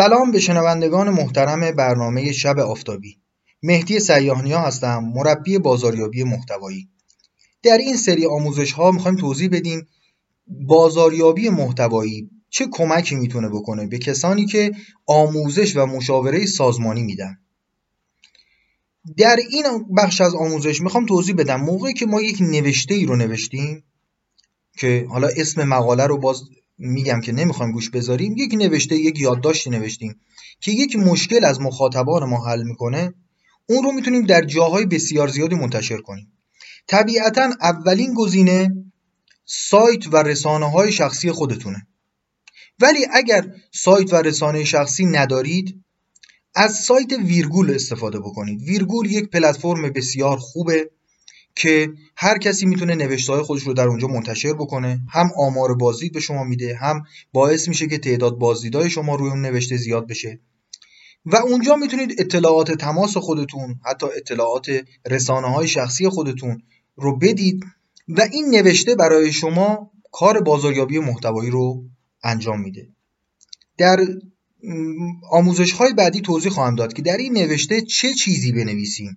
سلام به شنوندگان محترم برنامه شب آفتابی. مهدی سیاهنیا هستم مربی بازاریابی محتوایی. در این سری آموزش ها می‌خوایم توضیح بدیم بازاریابی محتوایی چه کمکی می‌تونه بکنه به کسانی که آموزش و مشاوره سازمانی میدن. در این بخش از آموزش می‌خوام توضیح بدم موقعی که ما یک نوشته ای رو نوشتیم که حالا اسم مقاله رو باز میگم که نمی‌خوایم گوش بذاریم یک نوشته یک یادداشتی نوشتیم که یک مشکل از مخاطبان ما حل می‌کنه اون رو می‌تونیم در جاهای بسیار زیادی منتشر کنیم. طبیعتا اولین گزینه سایت و رسانه های شخصی خودتونه. ولی اگر سایت و رسانه شخصی ندارید از سایت ویرگول استفاده بکنید. ویرگول یک پلتفرم بسیار خوبه. که هر کسی می‌تونه نوشته خودش رو در اونجا منتشر بکنه. هم آمار بازدید به شما میده هم باعث میشه که تعداد بازدیدهای شما روی اون نوشته زیاد بشه. و اونجا می‌تونید اطلاعات تماس خودتون حتی اطلاعات رسانه های شخصی خودتون رو بدید و این نوشته برای شما کار بازاریابی محتوایی رو انجام میده. در آموزش های بعدی توضیح خواهم داد که در این نوشته چه چیزی بنویسیم.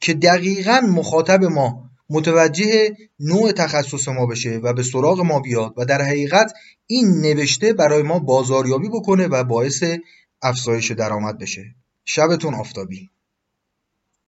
که دقیقا مخاطب ما متوجه نوع تخصص ما بشه و به سراغ ما بیاد و در حقیقت این نوشته برای ما بازاریابی بکنه و باعث افزایش درآمد بشه. شبتون آفتابی.